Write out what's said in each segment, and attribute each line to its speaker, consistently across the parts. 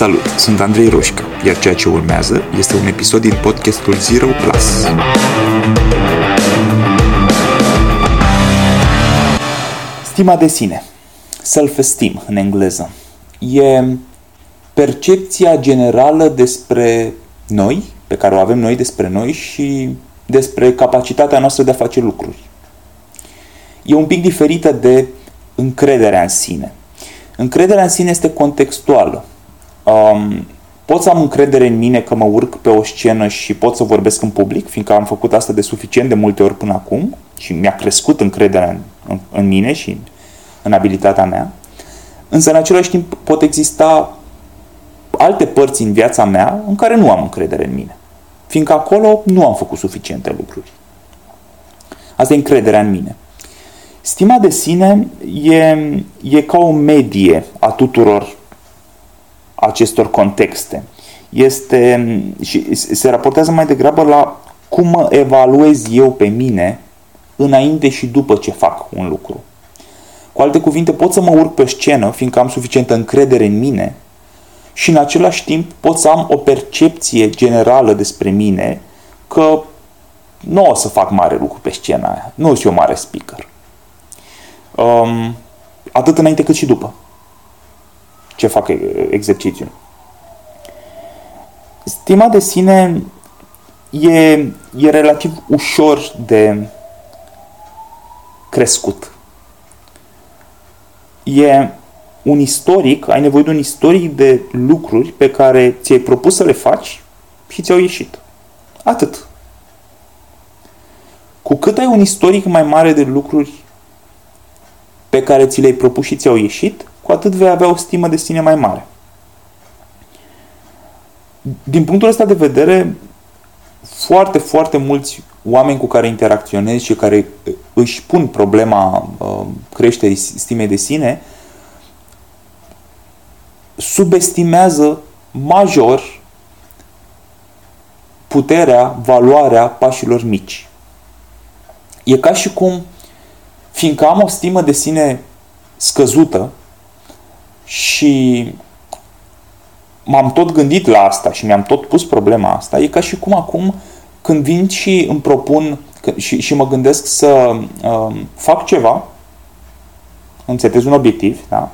Speaker 1: Salut, sunt Andrei Roșca, iar ceea ce urmează este un episod din podcastul Zero Plus. Stima de sine, self-esteem în engleză, e percepția generală despre noi, pe care o avem noi despre noi și despre capacitatea noastră de a face lucruri. E un pic diferită de încrederea în sine. Încrederea în sine este contextuală. Um, pot să am încredere în mine că mă urc pe o scenă și pot să vorbesc în public, fiindcă am făcut asta de suficient de multe ori până acum și mi-a crescut încrederea în, în, în mine și în, în abilitatea mea. Însă, în același timp, pot exista alte părți în viața mea în care nu am încredere în mine, fiindcă acolo nu am făcut suficiente lucruri. Asta e încrederea în mine. Stima de sine e, e ca o medie a tuturor acestor contexte. Este și se raportează mai degrabă la cum mă evaluez eu pe mine înainte și după ce fac un lucru. Cu alte cuvinte, pot să mă urc pe scenă, fiindcă am suficientă încredere în mine și în același timp pot să am o percepție generală despre mine că nu o să fac mare lucru pe scena aia, nu sunt eu mare speaker. Um, atât înainte cât și după ce fac exercițiul. Stima de sine e, e relativ ușor de crescut. E un istoric, ai nevoie de un istoric de lucruri pe care ți-ai propus să le faci și ți-au ieșit. Atât. Cu cât ai un istoric mai mare de lucruri pe care ți le-ai propus și ți-au ieșit, cu atât vei avea o stimă de sine mai mare. Din punctul ăsta de vedere, foarte, foarte mulți oameni cu care interacționez și care își pun problema uh, creșterii stimei de sine, subestimează major puterea, valoarea pașilor mici. E ca și cum, fiindcă am o stimă de sine scăzută, și m-am tot gândit la asta și mi-am tot pus problema asta. E ca și cum acum când vin și îmi propun și, și mă gândesc să uh, fac ceva, îmi setez un obiectiv, da?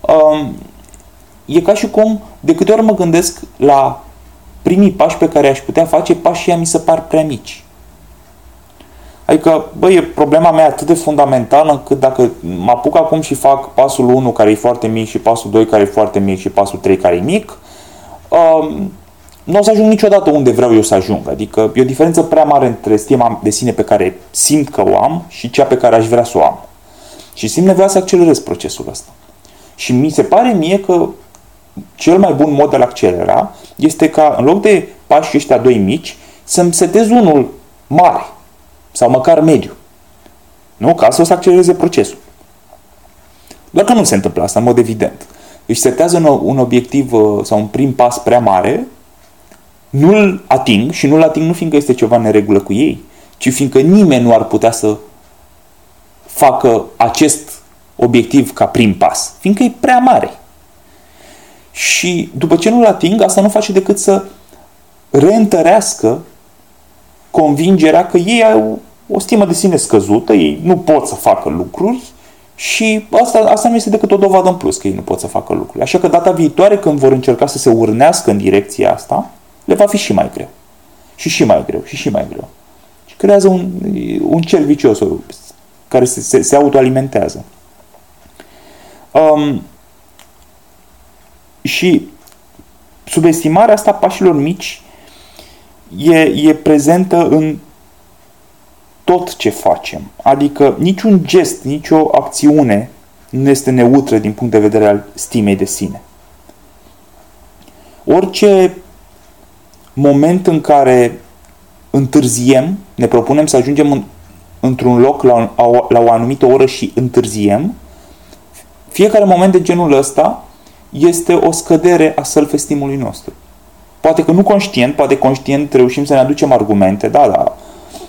Speaker 1: Uh, e ca și cum de câte ori mă gândesc la primii pași pe care aș putea face, pașii mi se par prea mici. Adică, băi, e problema mea atât de fundamentală încât dacă mă apuc acum și fac pasul 1 care e foarte mic și pasul 2 care e foarte mic și pasul 3 care e mic, um, nu o să ajung niciodată unde vreau eu să ajung. Adică e o diferență prea mare între stima de sine pe care simt că o am și cea pe care aș vrea să o am. Și simt nevoia să accelerez procesul ăsta. Și mi se pare mie că cel mai bun mod de a accelera este ca în loc de pașii ăștia doi mici, să-mi setez unul mare sau măcar mediu. Nu? Ca să o să accelereze procesul. Doar că nu se întâmplă asta, în mod evident. Își setează un, un obiectiv uh, sau un prim pas prea mare, nu-l ating și nu-l ating nu fiindcă este ceva în regulă cu ei, ci fiindcă nimeni nu ar putea să facă acest obiectiv ca prim pas, fiindcă e prea mare. Și după ce nu-l ating, asta nu face decât să reîntărească convingerea că ei au o stimă de sine scăzută, ei nu pot să facă lucruri și asta, asta nu este decât o dovadă în plus că ei nu pot să facă lucruri. Așa că data viitoare când vor încerca să se urnească în direcția asta, le va fi și mai greu. Și și mai greu, și și mai greu. Și creează un, un cer vicios care se, se, se autoalimentează. Um, și subestimarea asta pașilor mici e, e prezentă în tot ce facem. Adică niciun gest, nicio acțiune nu este neutră din punct de vedere al stimei de sine. Orice moment în care întârziem, ne propunem să ajungem în, într-un loc la, o, la o anumită oră și întârziem, fiecare moment de genul ăsta este o scădere a self-estimului nostru. Poate că nu conștient, poate conștient reușim să ne aducem argumente, da, da,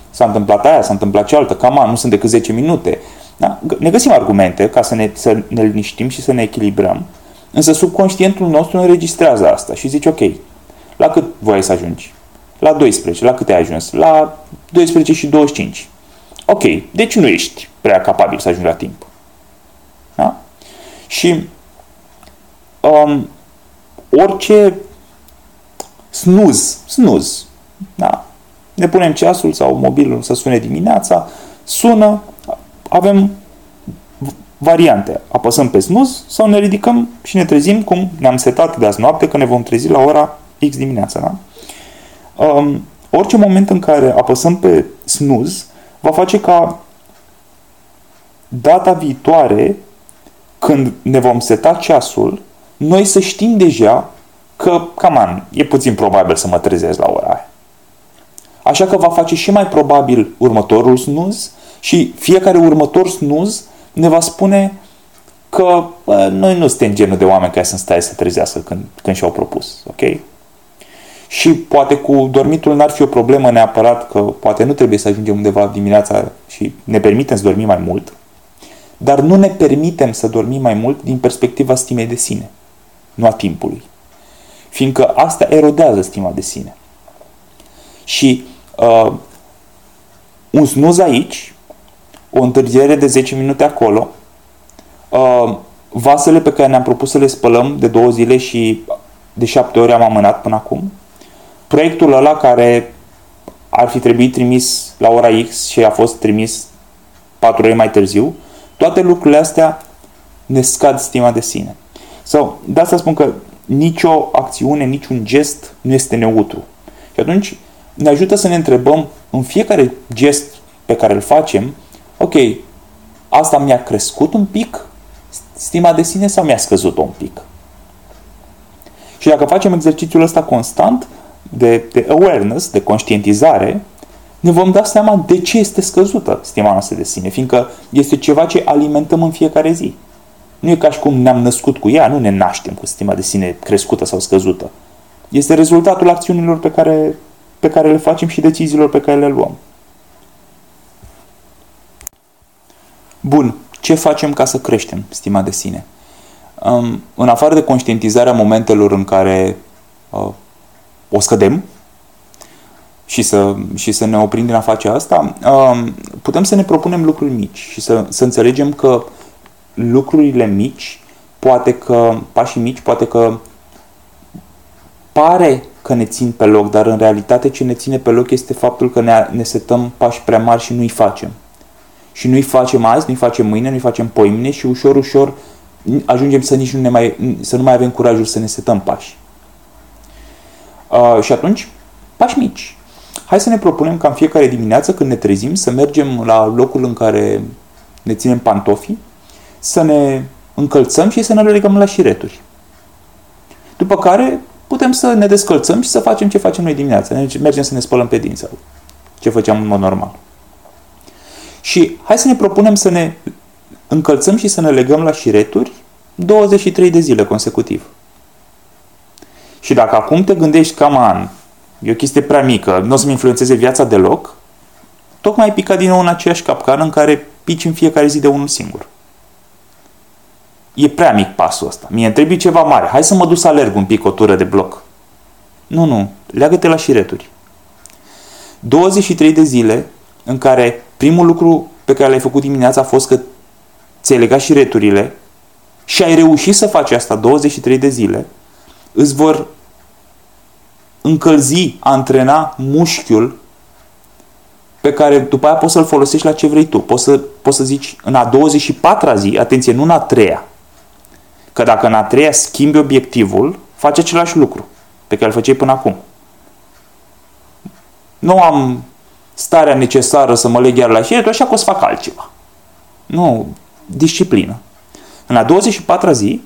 Speaker 1: s-a întâmplat aia, s-a întâmplat cealaltă, cam nu sunt decât 10 minute. Da? Ne găsim argumente ca să ne, să ne liniștim și să ne echilibrăm, Însă subconștientul nostru înregistrează asta și zice, ok, la cât voiai să ajungi? La 12. La cât ai ajuns? La 12 și 25. Ok, deci nu ești prea capabil să ajungi la timp. Da? Și um, orice snuz, snuz, da? Ne punem ceasul sau mobilul să sune dimineața, sună, avem variante. Apăsăm pe snuz sau ne ridicăm și ne trezim cum ne-am setat de azi noapte că ne vom trezi la ora X dimineața. Da? Um, orice moment în care apăsăm pe snuz va face ca data viitoare, când ne vom seta ceasul, noi să știm deja că, cam e puțin probabil să mă trezesc la ora aia. Așa că va face și mai probabil următorul snuz și fiecare următor snuz ne va spune că bă, noi nu suntem genul de oameni care să stai să trezească când, când și-au propus. Ok? Și poate cu dormitul n-ar fi o problemă neapărat că poate nu trebuie să ajungem undeva dimineața și ne permitem să dormim mai mult, dar nu ne permitem să dormim mai mult din perspectiva stimei de sine, nu a timpului. Fiindcă asta erodează stima de sine. Și uh, un snuz aici, o întârziere de 10 minute acolo, uh, vasele pe care ne-am propus să le spălăm de două zile și de șapte ori am amânat până acum, proiectul ăla care ar fi trebuit trimis la ora X și a fost trimis 4 ore mai târziu, toate lucrurile astea ne scad stima de sine. Sau, de asta spun că nicio acțiune, niciun gest nu este neutru. Și atunci ne ajută să ne întrebăm în fiecare gest pe care îl facem, ok, asta mi-a crescut un pic stima de sine sau mi-a scăzut un pic? Și dacă facem exercițiul ăsta constant, de, de awareness, de conștientizare, ne vom da seama de ce este scăzută stima noastră de sine, fiindcă este ceva ce alimentăm în fiecare zi. Nu e ca și cum ne-am născut cu ea, nu ne naștem cu stima de sine crescută sau scăzută. Este rezultatul acțiunilor pe care, pe care le facem și deciziilor pe care le luăm. Bun, ce facem ca să creștem stima de sine? Um, în afară de conștientizarea momentelor în care uh, o scădem și să, și să ne oprim din a face asta, um, putem să ne propunem lucruri mici și să, să înțelegem că lucrurile mici, poate că, pașii mici, poate că pare că ne țin pe loc, dar în realitate ce ne ține pe loc este faptul că ne, ne setăm pași prea mari și nu-i facem. Și nu-i facem azi, nu-i facem mâine, nu-i facem poimine și ușor, ușor ajungem să nici nu, ne mai, să nu mai avem curajul să ne setăm pași. Uh, și atunci, pași mici. Hai să ne propunem ca în fiecare dimineață când ne trezim să mergem la locul în care ne ținem pantofii, să ne încălțăm și să ne legăm la șireturi. După care putem să ne descălțăm și să facem ce facem noi dimineața. Mergem să ne spălăm pe dinți sau ce făceam în mod normal. Și hai să ne propunem să ne încălțăm și să ne legăm la șireturi 23 de zile consecutiv. Și dacă acum te gândești cam an, e o chestie prea mică, nu o să-mi influențeze viața deloc, tocmai ai picat din nou în aceeași capcană în care pici în fiecare zi de unul singur. E prea mic pasul ăsta. Mie îmi trebuie ceva mare. Hai să mă duc să alerg un pic o tură de bloc. Nu, nu. Leagă-te la șireturi. 23 de zile în care primul lucru pe care l-ai făcut dimineața a fost că ți-ai legat șireturile și ai reușit să faci asta 23 de zile, îți vor încălzi, antrena mușchiul pe care după aia poți să-l folosești la ce vrei tu. Poți să, poți să zici în a 24-a zi, atenție, nu în a treia. Că dacă în a treia schimbi obiectivul, faci același lucru pe care îl făceai până acum. Nu am starea necesară să mă leg iar la șiretul, așa că o să fac altceva. Nu, disciplină. În a 24-a zi,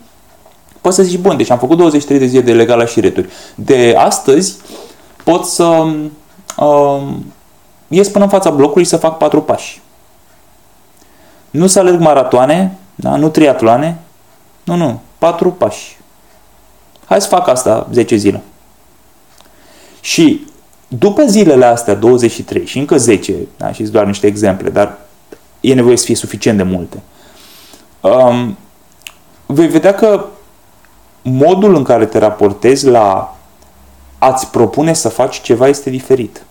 Speaker 1: poți să zici, bun, deci am făcut 23 de zile de legal la șireturi. De astăzi pot să um, ies până în fața blocului să fac patru pași. Nu să alerg maratoane, da? nu triatloane, nu, nu, patru pași. Hai să fac asta 10 zile. Și după zilele astea, 23 și încă 10, da? și doar niște exemple, dar e nevoie să fie suficient de multe, um, vei vedea că modul în care te raportezi la a-ți propune să faci ceva este diferit.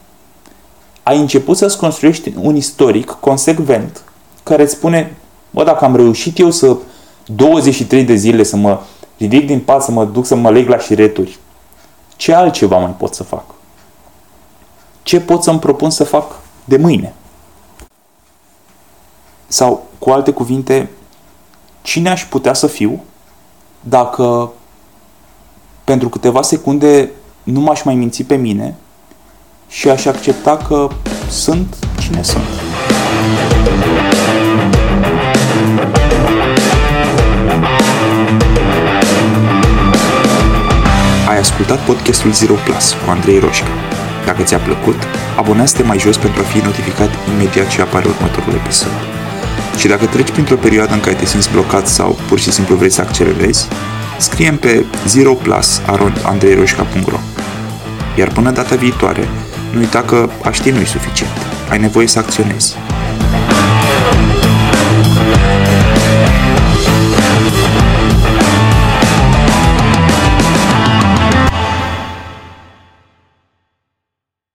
Speaker 1: Ai început să-ți construiești un istoric consecvent care îți spune, bă, dacă am reușit eu să 23 de zile să mă ridic din pat, să mă duc să mă leg la șireturi, ce altceva mai pot să fac? Ce pot să-mi propun să fac de mâine? Sau, cu alte cuvinte, cine aș putea să fiu dacă pentru câteva secunde nu m-aș mai minți pe mine și aș accepta că sunt cine sunt. Ascultat podcastul Zero Plus cu Andrei Roșca. Dacă ți-a plăcut, abonează-te mai jos pentru a fi notificat imediat ce apare următorul episod. Și dacă treci printr-o perioadă în care te simți blocat sau pur și simplu vrei să accelerezi, scrie pe zeroplus.andreiroșca.ro Iar până data viitoare, nu uita că a ști nu-i suficient. Ai nevoie să acționezi.